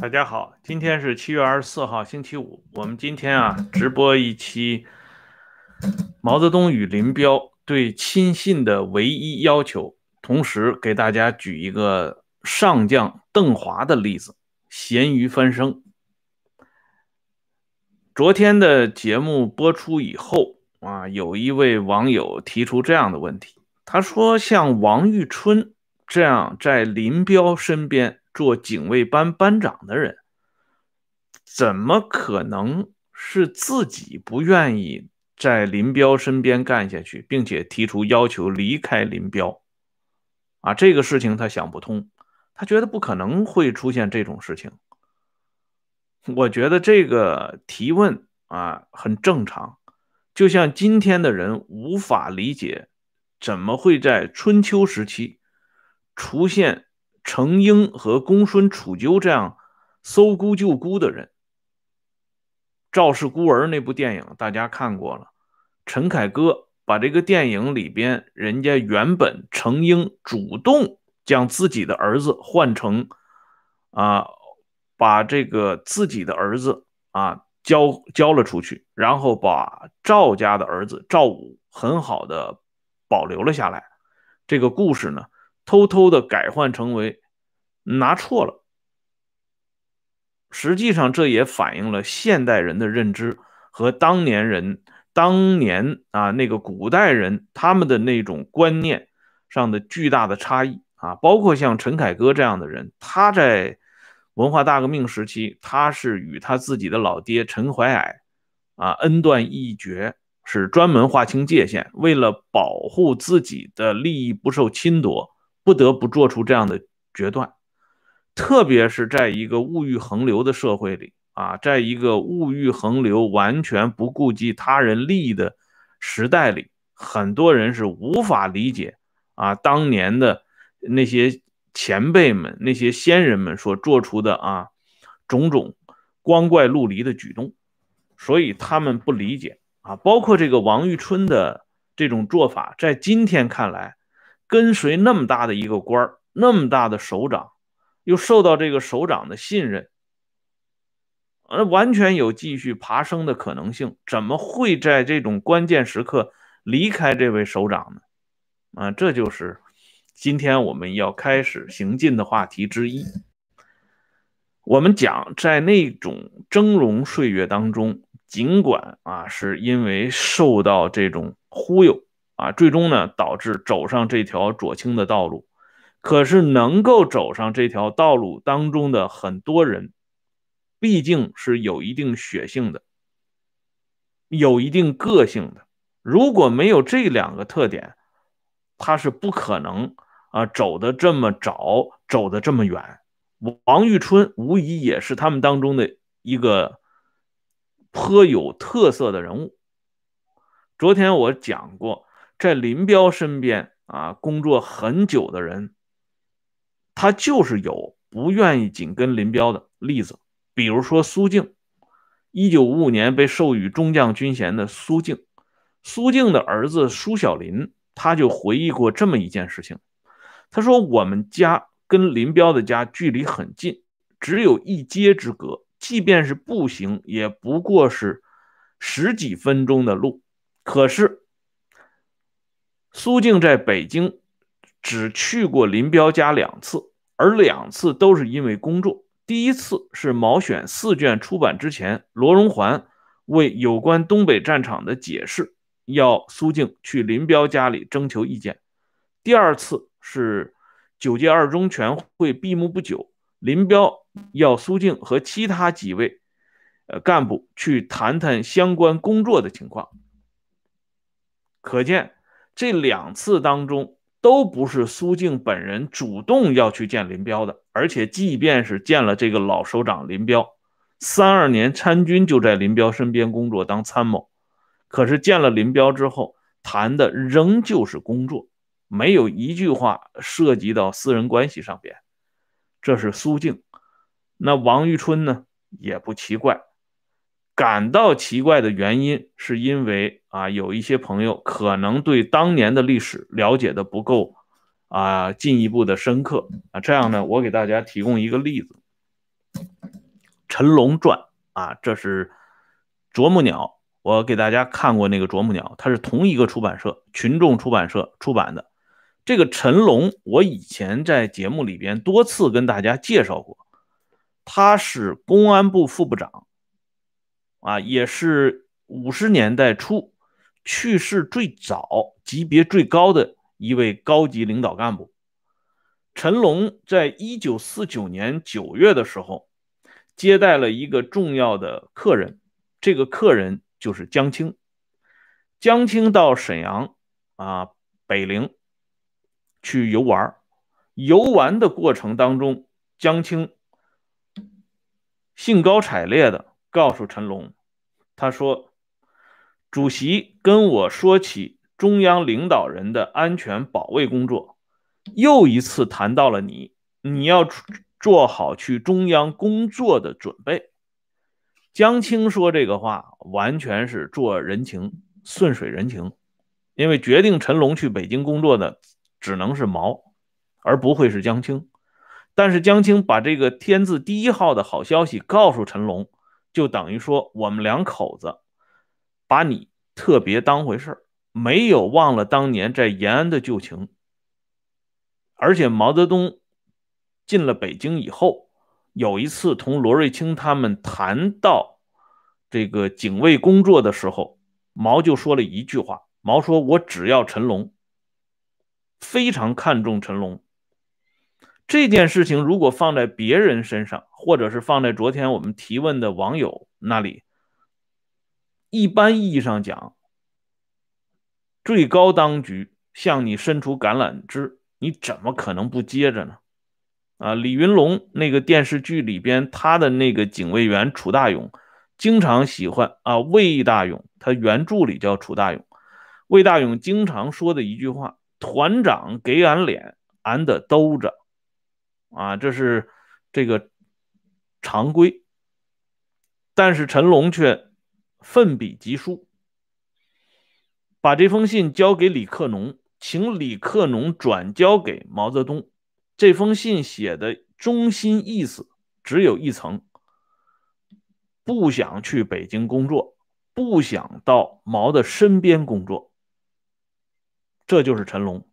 大家好，今天是七月二十四号，星期五。我们今天啊，直播一期毛泽东与林彪对亲信的唯一要求，同时给大家举一个上将邓华的例子，咸鱼翻身。昨天的节目播出以后啊，有一位网友提出这样的问题，他说：“像王玉春这样在林彪身边。”做警卫班班长的人，怎么可能是自己不愿意在林彪身边干下去，并且提出要求离开林彪？啊，这个事情他想不通，他觉得不可能会出现这种事情。我觉得这个提问啊很正常，就像今天的人无法理解，怎么会在春秋时期出现。程婴和公孙杵臼这样搜孤救孤的人，《赵氏孤儿》那部电影大家看过了。陈凯歌把这个电影里边，人家原本程婴主动将自己的儿子换成啊，把这个自己的儿子啊交交了出去，然后把赵家的儿子赵武很好的保留了下来。这个故事呢？偷偷的改换成为拿错了，实际上这也反映了现代人的认知和当年人、当年啊那个古代人他们的那种观念上的巨大的差异啊。包括像陈凯歌这样的人，他在文化大革命时期，他是与他自己的老爹陈怀矮啊恩断义绝，是专门划清界限，为了保护自己的利益不受侵夺。不得不做出这样的决断，特别是在一个物欲横流的社会里啊，在一个物欲横流、完全不顾及他人利益的时代里，很多人是无法理解啊，当年的那些前辈们、那些先人们所做出的啊种种光怪陆离的举动，所以他们不理解啊。包括这个王玉春的这种做法，在今天看来。跟随那么大的一个官儿，那么大的首长，又受到这个首长的信任，呃，完全有继续爬升的可能性。怎么会在这种关键时刻离开这位首长呢？啊，这就是今天我们要开始行进的话题之一。我们讲，在那种峥嵘岁月当中，尽管啊，是因为受到这种忽悠。啊，最终呢，导致走上这条左倾的道路。可是，能够走上这条道路当中的很多人，毕竟是有一定血性的，有一定个性的。如果没有这两个特点，他是不可能啊走的这么早，走的这么远。王玉春无疑也是他们当中的一个颇有特色的人物。昨天我讲过。在林彪身边啊工作很久的人，他就是有不愿意紧跟林彪的例子。比如说苏静，一九五五年被授予中将军衔的苏静，苏静的儿子苏小林，他就回忆过这么一件事情。他说：“我们家跟林彪的家距离很近，只有一街之隔，即便是步行，也不过是十几分钟的路。可是。”苏静在北京只去过林彪家两次，而两次都是因为工作。第一次是毛选四卷出版之前，罗荣桓为有关东北战场的解释，要苏静去林彪家里征求意见。第二次是九届二中全会闭幕不久，林彪要苏静和其他几位呃干部去谈谈相关工作的情况。可见。这两次当中，都不是苏静本人主动要去见林彪的，而且即便是见了这个老首长林彪，三二年参军就在林彪身边工作当参谋，可是见了林彪之后，谈的仍旧是工作，没有一句话涉及到私人关系上边。这是苏静，那王玉春呢，也不奇怪。感到奇怪的原因，是因为啊，有一些朋友可能对当年的历史了解的不够啊，进一步的深刻啊。这样呢，我给大家提供一个例子。陈龙传》啊，这是啄木鸟，我给大家看过那个啄木鸟，它是同一个出版社群众出版社出版的。这个陈龙，我以前在节目里边多次跟大家介绍过，他是公安部副部长，啊，也是五十年代初去世最早、级别最高的一位高级领导干部。陈龙在一九四九年九月的时候，接待了一个重要的客人，这个客人就是江青。江青到沈阳啊，北陵。去游玩，游玩的过程当中，江青兴高采烈的告诉陈龙，他说：“主席跟我说起中央领导人的安全保卫工作，又一次谈到了你，你要做好去中央工作的准备。”江青说这个话完全是做人情，顺水人情，因为决定陈龙去北京工作的。只能是毛，而不会是江青。但是江青把这个天字第一号的好消息告诉陈龙，就等于说我们两口子把你特别当回事没有忘了当年在延安的旧情。而且毛泽东进了北京以后，有一次同罗瑞卿他们谈到这个警卫工作的时候，毛就说了一句话：毛说我只要陈龙。非常看重陈龙这件事情，如果放在别人身上，或者是放在昨天我们提问的网友那里，一般意义上讲，最高当局向你伸出橄榄枝，你怎么可能不接着呢？啊，李云龙那个电视剧里边，他的那个警卫员楚大勇，经常喜欢啊魏大勇，他原著里叫楚大勇，魏大勇经常说的一句话。团长给俺脸，俺得兜着，啊，这是这个常规。但是陈龙却奋笔疾书，把这封信交给李克农，请李克农转交给毛泽东。这封信写的中心意思只有一层：不想去北京工作，不想到毛的身边工作。这就是陈龙。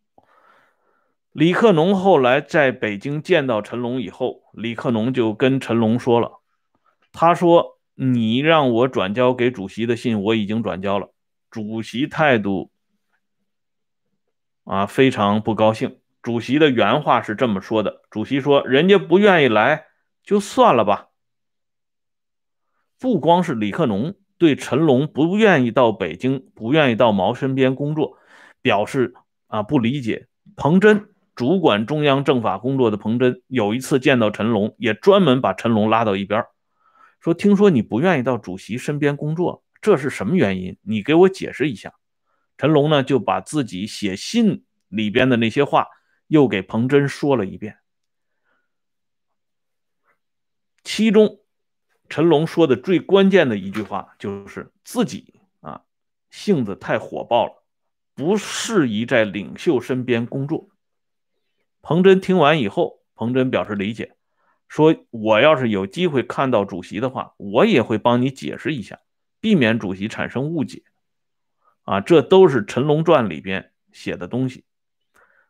李克农后来在北京见到陈龙以后，李克农就跟陈龙说了：“他说你让我转交给主席的信，我已经转交了。主席态度啊非常不高兴。主席的原话是这么说的：主席说，人家不愿意来就算了吧。不光是李克农对陈龙不愿意到北京，不愿意到毛身边工作。”表示啊不理解。彭真主管中央政法工作的彭真有一次见到陈龙，也专门把陈龙拉到一边，说：“听说你不愿意到主席身边工作，这是什么原因？你给我解释一下。”陈龙呢就把自己写信里边的那些话又给彭真说了一遍。其中，陈龙说的最关键的一句话就是自己啊性子太火爆了。不适宜在领袖身边工作。彭真听完以后，彭真表示理解，说：“我要是有机会看到主席的话，我也会帮你解释一下，避免主席产生误解。”啊，这都是《陈龙传》里边写的东西。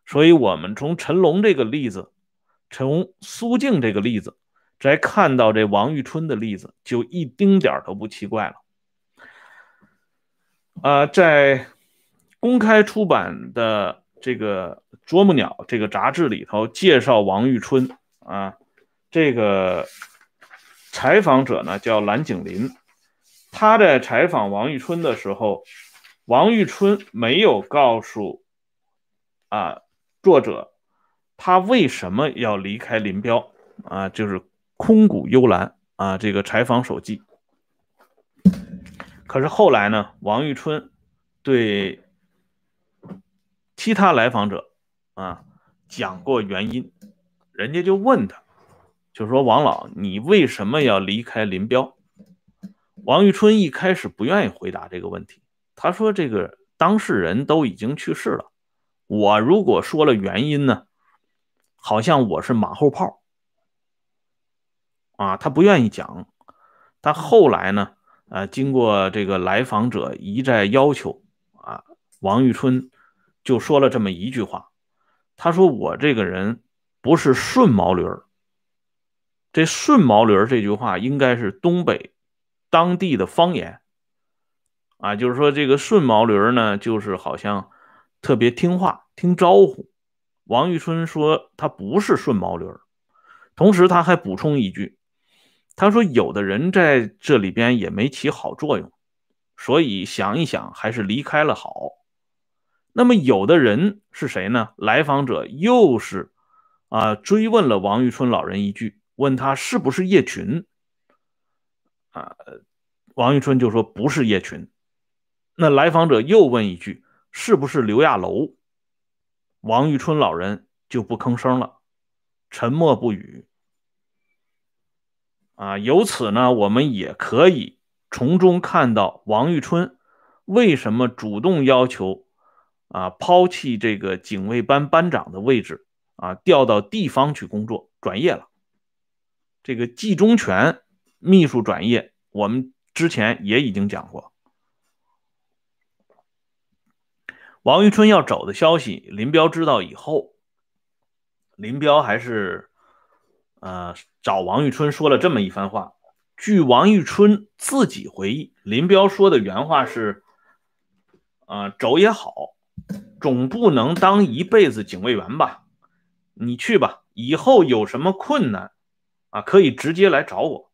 所以，我们从陈龙这个例子，从苏静这个例子，再看到这王玉春的例子，就一丁点都不奇怪了。啊，在。公开出版的这个《啄木鸟》这个杂志里头介绍王玉春啊，这个采访者呢叫蓝景林，他在采访王玉春的时候，王玉春没有告诉啊作者他为什么要离开林彪啊，就是空谷幽兰啊这个采访手记。可是后来呢，王玉春对。其他来访者啊讲过原因，人家就问他，就说王老，你为什么要离开林彪？王玉春一开始不愿意回答这个问题，他说这个当事人都已经去世了，我如果说了原因呢，好像我是马后炮啊，他不愿意讲。但后来呢，呃，经过这个来访者一再要求，啊，王玉春就说了这么一句话，他说：“我这个人不是顺毛驴儿。”这“顺毛驴儿”这句话应该是东北当地的方言，啊，就是说这个顺毛驴儿呢，就是好像特别听话、听招呼。王玉春说他不是顺毛驴儿，同时他还补充一句。他说：“有的人在这里边也没起好作用，所以想一想，还是离开了好。那么有的人是谁呢？来访者又是啊，追问了王玉春老人一句，问他是不是叶群啊？王玉春就说不是叶群。那来访者又问一句，是不是刘亚楼？王玉春老人就不吭声了，沉默不语。”啊，由此呢，我们也可以从中看到王玉春为什么主动要求啊抛弃这个警卫班班长的位置啊，调到地方去工作，转业了。这个季中全秘书转业，我们之前也已经讲过。王玉春要走的消息，林彪知道以后，林彪还是。呃，找王玉春说了这么一番话。据王玉春自己回忆，林彪说的原话是：“啊，走也好，总不能当一辈子警卫员吧？你去吧，以后有什么困难啊，可以直接来找我，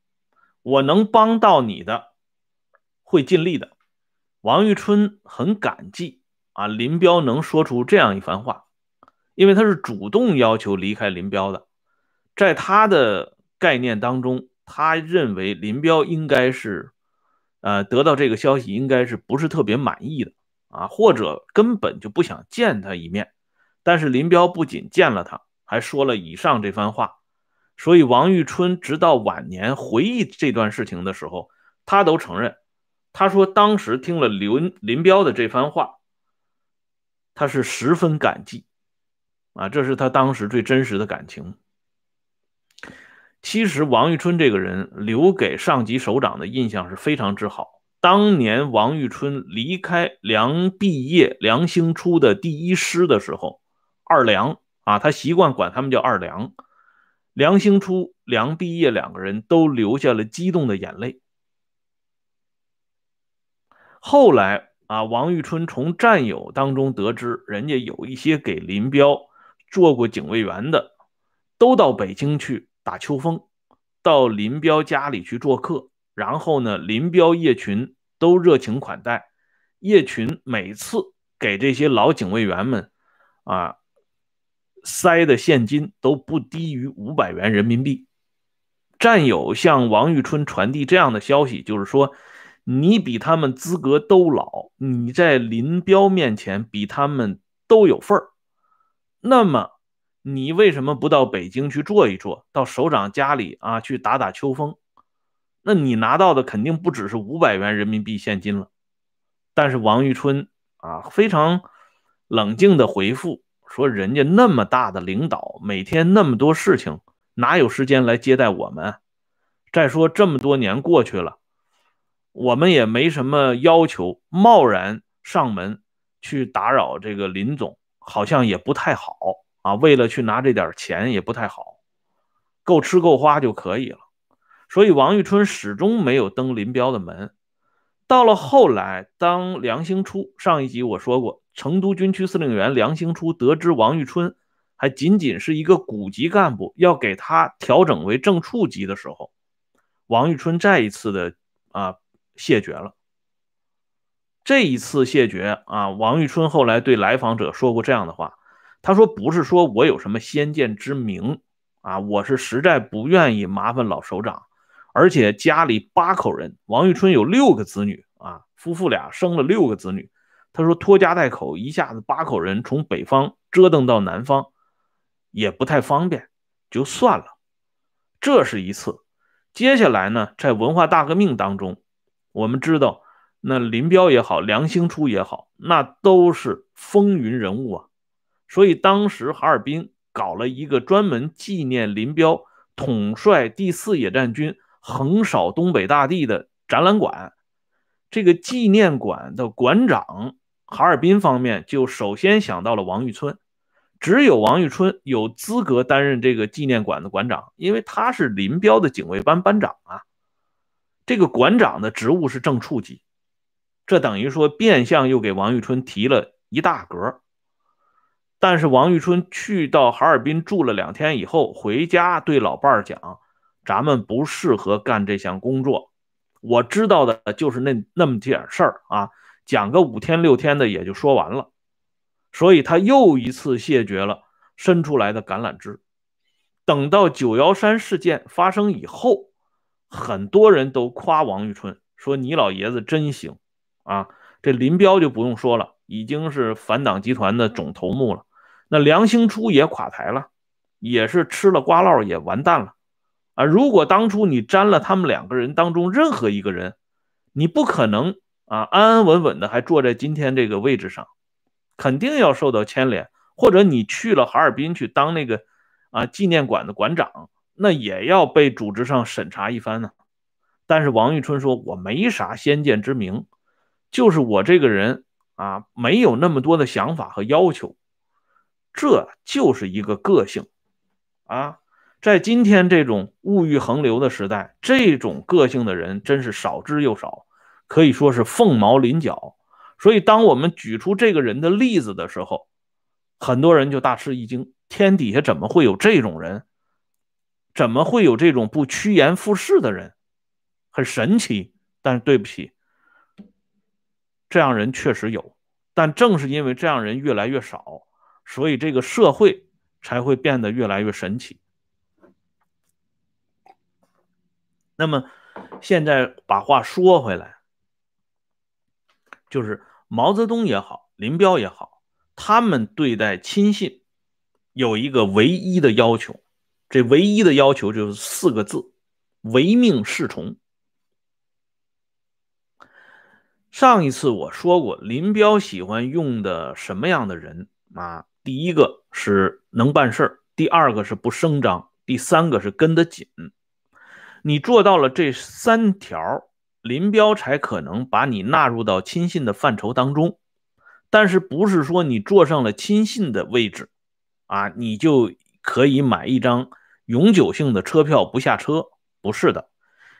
我能帮到你的，会尽力的。”王玉春很感激啊，林彪能说出这样一番话，因为他是主动要求离开林彪的。在他的概念当中，他认为林彪应该是，呃，得到这个消息应该是不是特别满意的啊，或者根本就不想见他一面。但是林彪不仅见了他，还说了以上这番话。所以王玉春直到晚年回忆这段事情的时候，他都承认，他说当时听了刘林彪的这番话，他是十分感激，啊，这是他当时最真实的感情。其实王玉春这个人留给上级首长的印象是非常之好。当年王玉春离开梁毕业、梁兴初的第一师的时候，二梁啊，他习惯管他们叫二梁。梁兴初、梁毕业两个人都流下了激动的眼泪。后来啊，王玉春从战友当中得知，人家有一些给林彪做过警卫员的，都到北京去。打秋风，到林彪家里去做客，然后呢，林彪、叶群都热情款待。叶群每次给这些老警卫员们啊塞的现金都不低于五百元人民币。战友向王玉春传递这样的消息，就是说，你比他们资格都老，你在林彪面前比他们都有份儿。那么。你为什么不到北京去坐一坐，到首长家里啊去打打秋风？那你拿到的肯定不只是五百元人民币现金了。但是王玉春啊非常冷静的回复说：“人家那么大的领导，每天那么多事情，哪有时间来接待我们？再说这么多年过去了，我们也没什么要求，贸然上门去打扰这个林总，好像也不太好。”啊，为了去拿这点钱也不太好，够吃够花就可以了。所以王玉春始终没有登林彪的门。到了后来，当梁兴初上一集我说过，成都军区司令员梁兴初得知王玉春还仅仅是一个股级干部，要给他调整为正处级的时候，王玉春再一次的啊谢绝了。这一次谢绝啊，王玉春后来对来访者说过这样的话。他说：“不是说我有什么先见之明啊，我是实在不愿意麻烦老首长，而且家里八口人，王玉春有六个子女啊，夫妇俩生了六个子女。他说拖家带口，一下子八口人从北方折腾到南方，也不太方便，就算了。这是一次。接下来呢，在文化大革命当中，我们知道那林彪也好，梁兴初也好，那都是风云人物啊。”所以当时哈尔滨搞了一个专门纪念林彪统帅第四野战军横扫东北大地的展览馆。这个纪念馆的馆长，哈尔滨方面就首先想到了王玉春，只有王玉春有资格担任这个纪念馆的馆长，因为他是林彪的警卫班班长啊。这个馆长的职务是正处级，这等于说变相又给王玉春提了一大格。但是王玉春去到哈尔滨住了两天以后，回家对老伴儿讲：“咱们不适合干这项工作。”我知道的就是那那么点事儿啊，讲个五天六天的也就说完了，所以他又一次谢绝了伸出来的橄榄枝。等到九幺三事件发生以后，很多人都夸王玉春说：“你老爷子真行啊！”这林彪就不用说了，已经是反党集团的总头目了。那梁兴初也垮台了，也是吃了瓜烙也完蛋了。啊！如果当初你沾了他们两个人当中任何一个人，你不可能啊安安稳稳的还坐在今天这个位置上，肯定要受到牵连。或者你去了哈尔滨去当那个啊纪念馆的馆长，那也要被组织上审查一番呢。但是王玉春说：“我没啥先见之明，就是我这个人啊，没有那么多的想法和要求，这就是一个个性啊。”在今天这种物欲横流的时代，这种个性的人真是少之又少，可以说是凤毛麟角。所以，当我们举出这个人的例子的时候，很多人就大吃一惊：天底下怎么会有这种人？怎么会有这种不趋炎附势的人？很神奇。但是对不起，这样人确实有。但正是因为这样人越来越少，所以这个社会才会变得越来越神奇。那么，现在把话说回来，就是毛泽东也好，林彪也好，他们对待亲信有一个唯一的要求，这唯一的要求就是四个字：唯命是从。上一次我说过，林彪喜欢用的什么样的人啊？第一个是能办事儿，第二个是不声张，第三个是跟得紧。你做到了这三条，林彪才可能把你纳入到亲信的范畴当中。但是不是说你坐上了亲信的位置，啊，你就可以买一张永久性的车票不下车？不是的，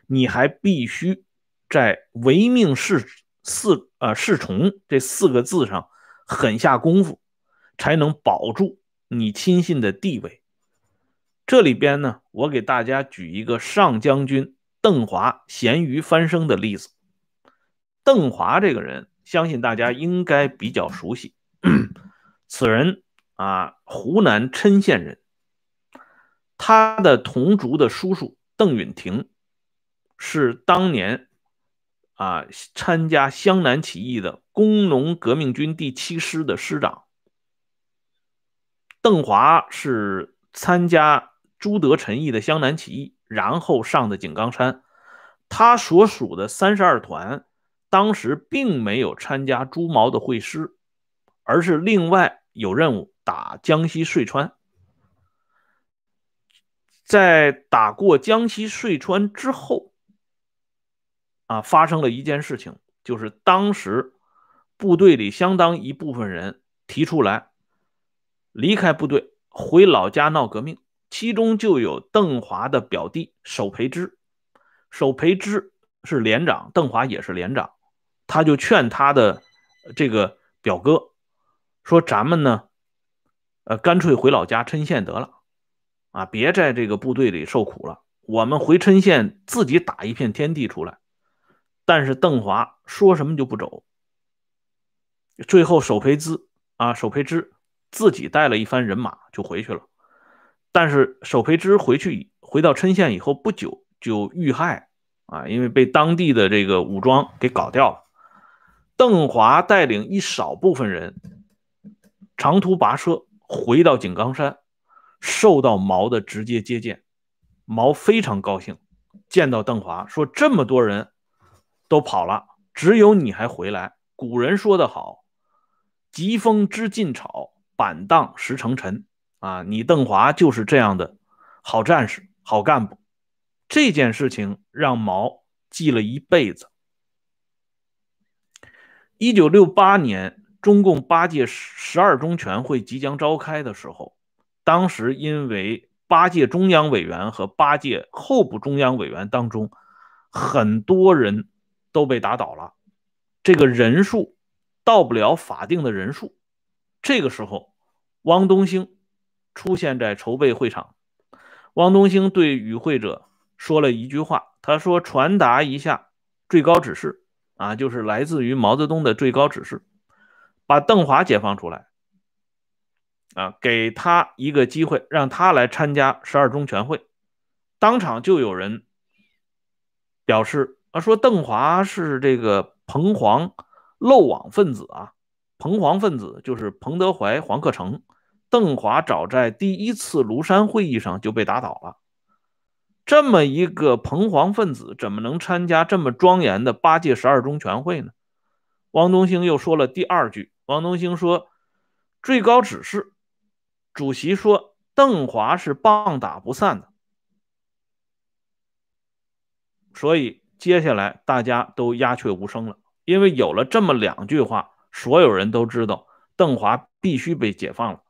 你还必须在唯命是四啊是从这四个字上狠下功夫，才能保住你亲信的地位。这里边呢，我给大家举一个上将军邓华咸鱼翻身的例子。邓华这个人，相信大家应该比较熟悉。此人啊，湖南郴县人。他的同族的叔叔邓允庭，是当年啊参加湘南起义的工农革命军第七师的师长。邓华是参加。朱德陈毅的湘南起义，然后上的井冈山。他所属的三十二团，当时并没有参加朱毛的会师，而是另外有任务打江西遂川。在打过江西遂川之后，啊，发生了一件事情，就是当时部队里相当一部分人提出来离开部队，回老家闹革命。其中就有邓华的表弟守培之，守培之是连长，邓华也是连长，他就劝他的这个表哥说：“咱们呢，呃，干脆回老家郴县得了，啊，别在这个部队里受苦了，我们回郴县自己打一片天地出来。”但是邓华说什么就不走，最后守培之啊，守培之自己带了一番人马就回去了。但是守培之回去回到郴县以后不久就遇害啊，因为被当地的这个武装给搞掉了。邓华带领一少部分人长途跋涉回到井冈山，受到毛的直接接见。毛非常高兴，见到邓华说：“这么多人都跑了，只有你还回来。”古人说得好：“疾风知劲草，板荡识成臣。”啊，你邓华就是这样的好战士、好干部，这件事情让毛记了一辈子。一九六八年，中共八届十二中全会即将召开的时候，当时因为八届中央委员和八届候补中央委员当中，很多人都被打倒了，这个人数到不了法定的人数。这个时候，汪东兴出现在筹备会场。汪东兴对与会者说了一句话，他说：“传达一下最高指示啊，就是来自于毛泽东的最高指示，把邓华解放出来。”啊，给他一个机会，让他来参加十二中全会。当场就有人表示啊，说邓华是这个彭黄漏网分子啊。彭黄分子就是彭德怀、黄克诚。邓华早在第一次庐山会议上就被打倒了。这么一个彭黄分子，怎么能参加这么庄严的八届十二中全会呢？汪东兴又说了第二句。汪东兴说：“最高指示。”主席说：“邓华是棒打不散的。”所以接下来大家都鸦雀无声了，因为有了这么两句话，所有人都知道邓华必须被解放了。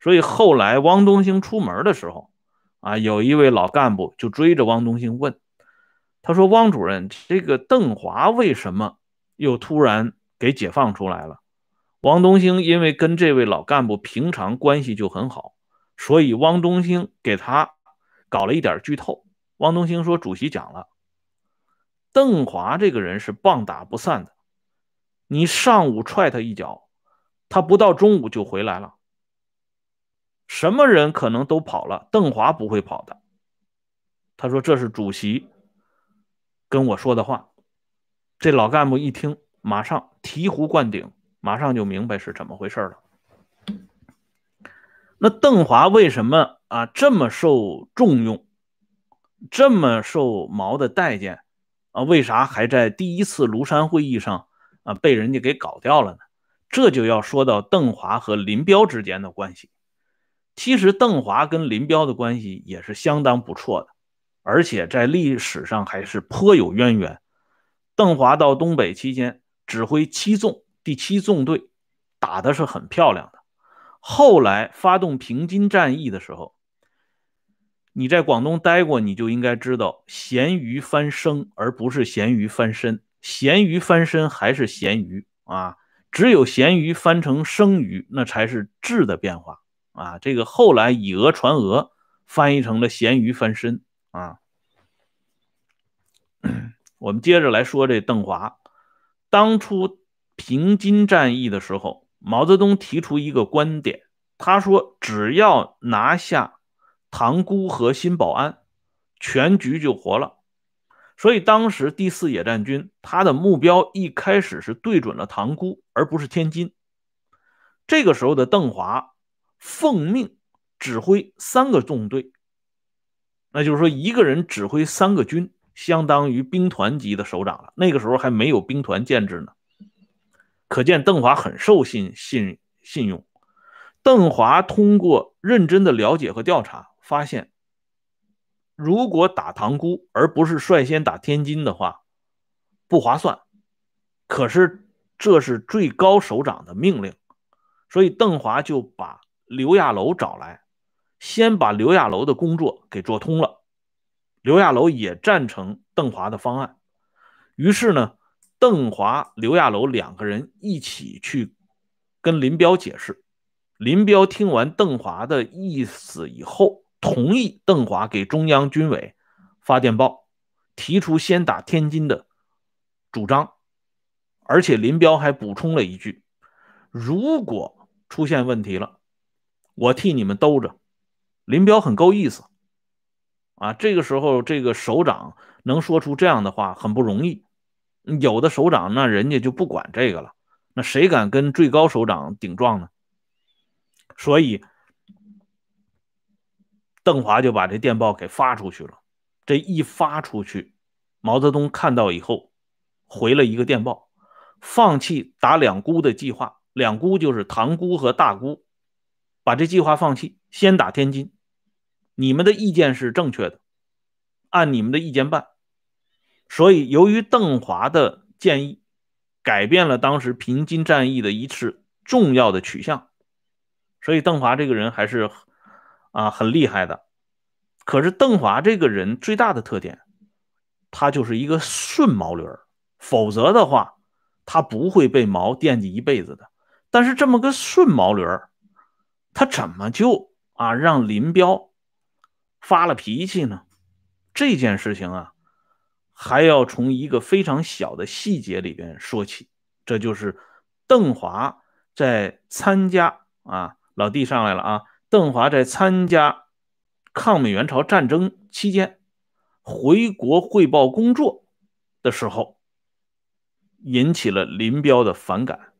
所以后来汪东兴出门的时候，啊，有一位老干部就追着汪东兴问，他说：“汪主任，这个邓华为什么又突然给解放出来了？”汪东兴因为跟这位老干部平常关系就很好，所以汪东兴给他搞了一点剧透。汪东兴说：“主席讲了，邓华这个人是棒打不散的，你上午踹他一脚，他不到中午就回来了。什么人可能都跑了，邓华不会跑的。”他说：“这是主席跟我说的话。”这老干部一听，马上醍醐灌顶。马上就明白是怎么回事了。那邓华为什么啊这么受重用，这么受毛的待见啊？为啥还在第一次庐山会议上啊被人家给搞掉了呢？这就要说到邓华和林彪之间的关系。其实邓华跟林彪的关系也是相当不错的，而且在历史上还是颇有渊源。邓华到东北期间指挥七纵。第七纵队打的是很漂亮的。后来发动平津战役的时候，你在广东待过，你就应该知道咸鱼翻身，而不是咸鱼翻身。咸鱼翻身还是咸鱼啊，只有咸鱼翻成生鱼，那才是质的变化啊。这个后来以讹传讹，翻译成了咸鱼翻身啊。我们接着来说这邓华，当初。平津战役的时候，毛泽东提出一个观点，他说：“只要拿下塘沽和新保安，全局就活了。”所以当时第四野战军他的目标一开始是对准了塘沽，而不是天津。这个时候的邓华奉命指挥三个纵队，那就是说一个人指挥三个军，相当于兵团级的首长了。那个时候还没有兵团建制呢。可见邓华很受信信信用。邓华通过认真的了解和调查，发现如果打塘沽而不是率先打天津的话，不划算。可是这是最高首长的命令，所以邓华就把刘亚楼找来，先把刘亚楼的工作给做通了。刘亚楼也赞成邓华的方案，于是呢。邓华、刘亚楼两个人一起去跟林彪解释。林彪听完邓华的意思以后，同意邓华给中央军委发电报，提出先打天津的主张。而且林彪还补充了一句：“如果出现问题了，我替你们兜着。”林彪很够意思啊！这个时候，这个首长能说出这样的话很不容易。有的首长那人家就不管这个了，那谁敢跟最高首长顶撞呢？所以邓华就把这电报给发出去了。这一发出去，毛泽东看到以后回了一个电报，放弃打两姑的计划。两姑就是堂姑和大姑，把这计划放弃，先打天津。你们的意见是正确的，按你们的意见办。所以，由于邓华的建议，改变了当时平津战役的一次重要的取向。所以，邓华这个人还是啊很厉害的。可是，邓华这个人最大的特点，他就是一个顺毛驴儿，否则的话，他不会被毛惦记一辈子的。但是，这么个顺毛驴儿，他怎么就啊让林彪发了脾气呢？这件事情啊，还要从一个非常小的细节里边说起，这就是邓华在参加啊，老弟上来了啊，邓华在参加抗美援朝战争期间回国汇报工作的时候，引起了林彪的反感。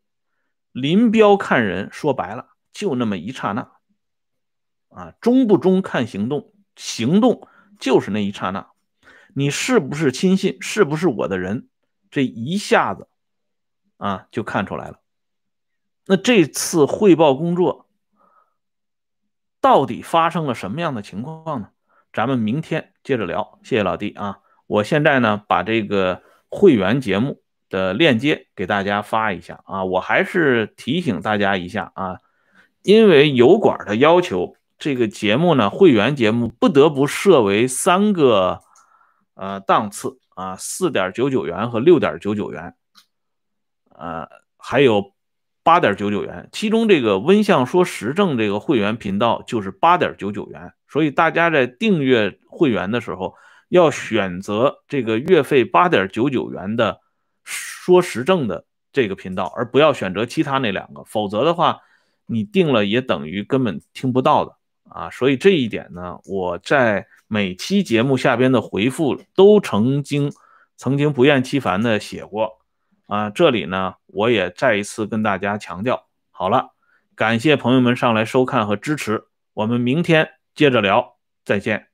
林彪看人说白了，就那么一刹那，啊，忠不忠看行动，行动。就是那一刹那，你是不是亲信，是不是我的人，这一下子啊就看出来了。那这次汇报工作到底发生了什么样的情况呢？咱们明天接着聊。谢谢老弟啊！我现在呢把这个会员节目的链接给大家发一下啊。我还是提醒大家一下啊，因为油管的要求。这个节目呢，会员节目不得不设为三个呃档次啊，四点九九元和六点九九元，呃，还有八点九九元。其中这个温相说时政这个会员频道就是八点九九元，所以大家在订阅会员的时候要选择这个月费八点九九元的说时政的这个频道，而不要选择其他那两个，否则的话你定了也等于根本听不到的。啊，所以这一点呢，我在每期节目下边的回复都曾经曾经不厌其烦的写过啊，这里呢我也再一次跟大家强调，好了，感谢朋友们上来收看和支持，我们明天接着聊，再见。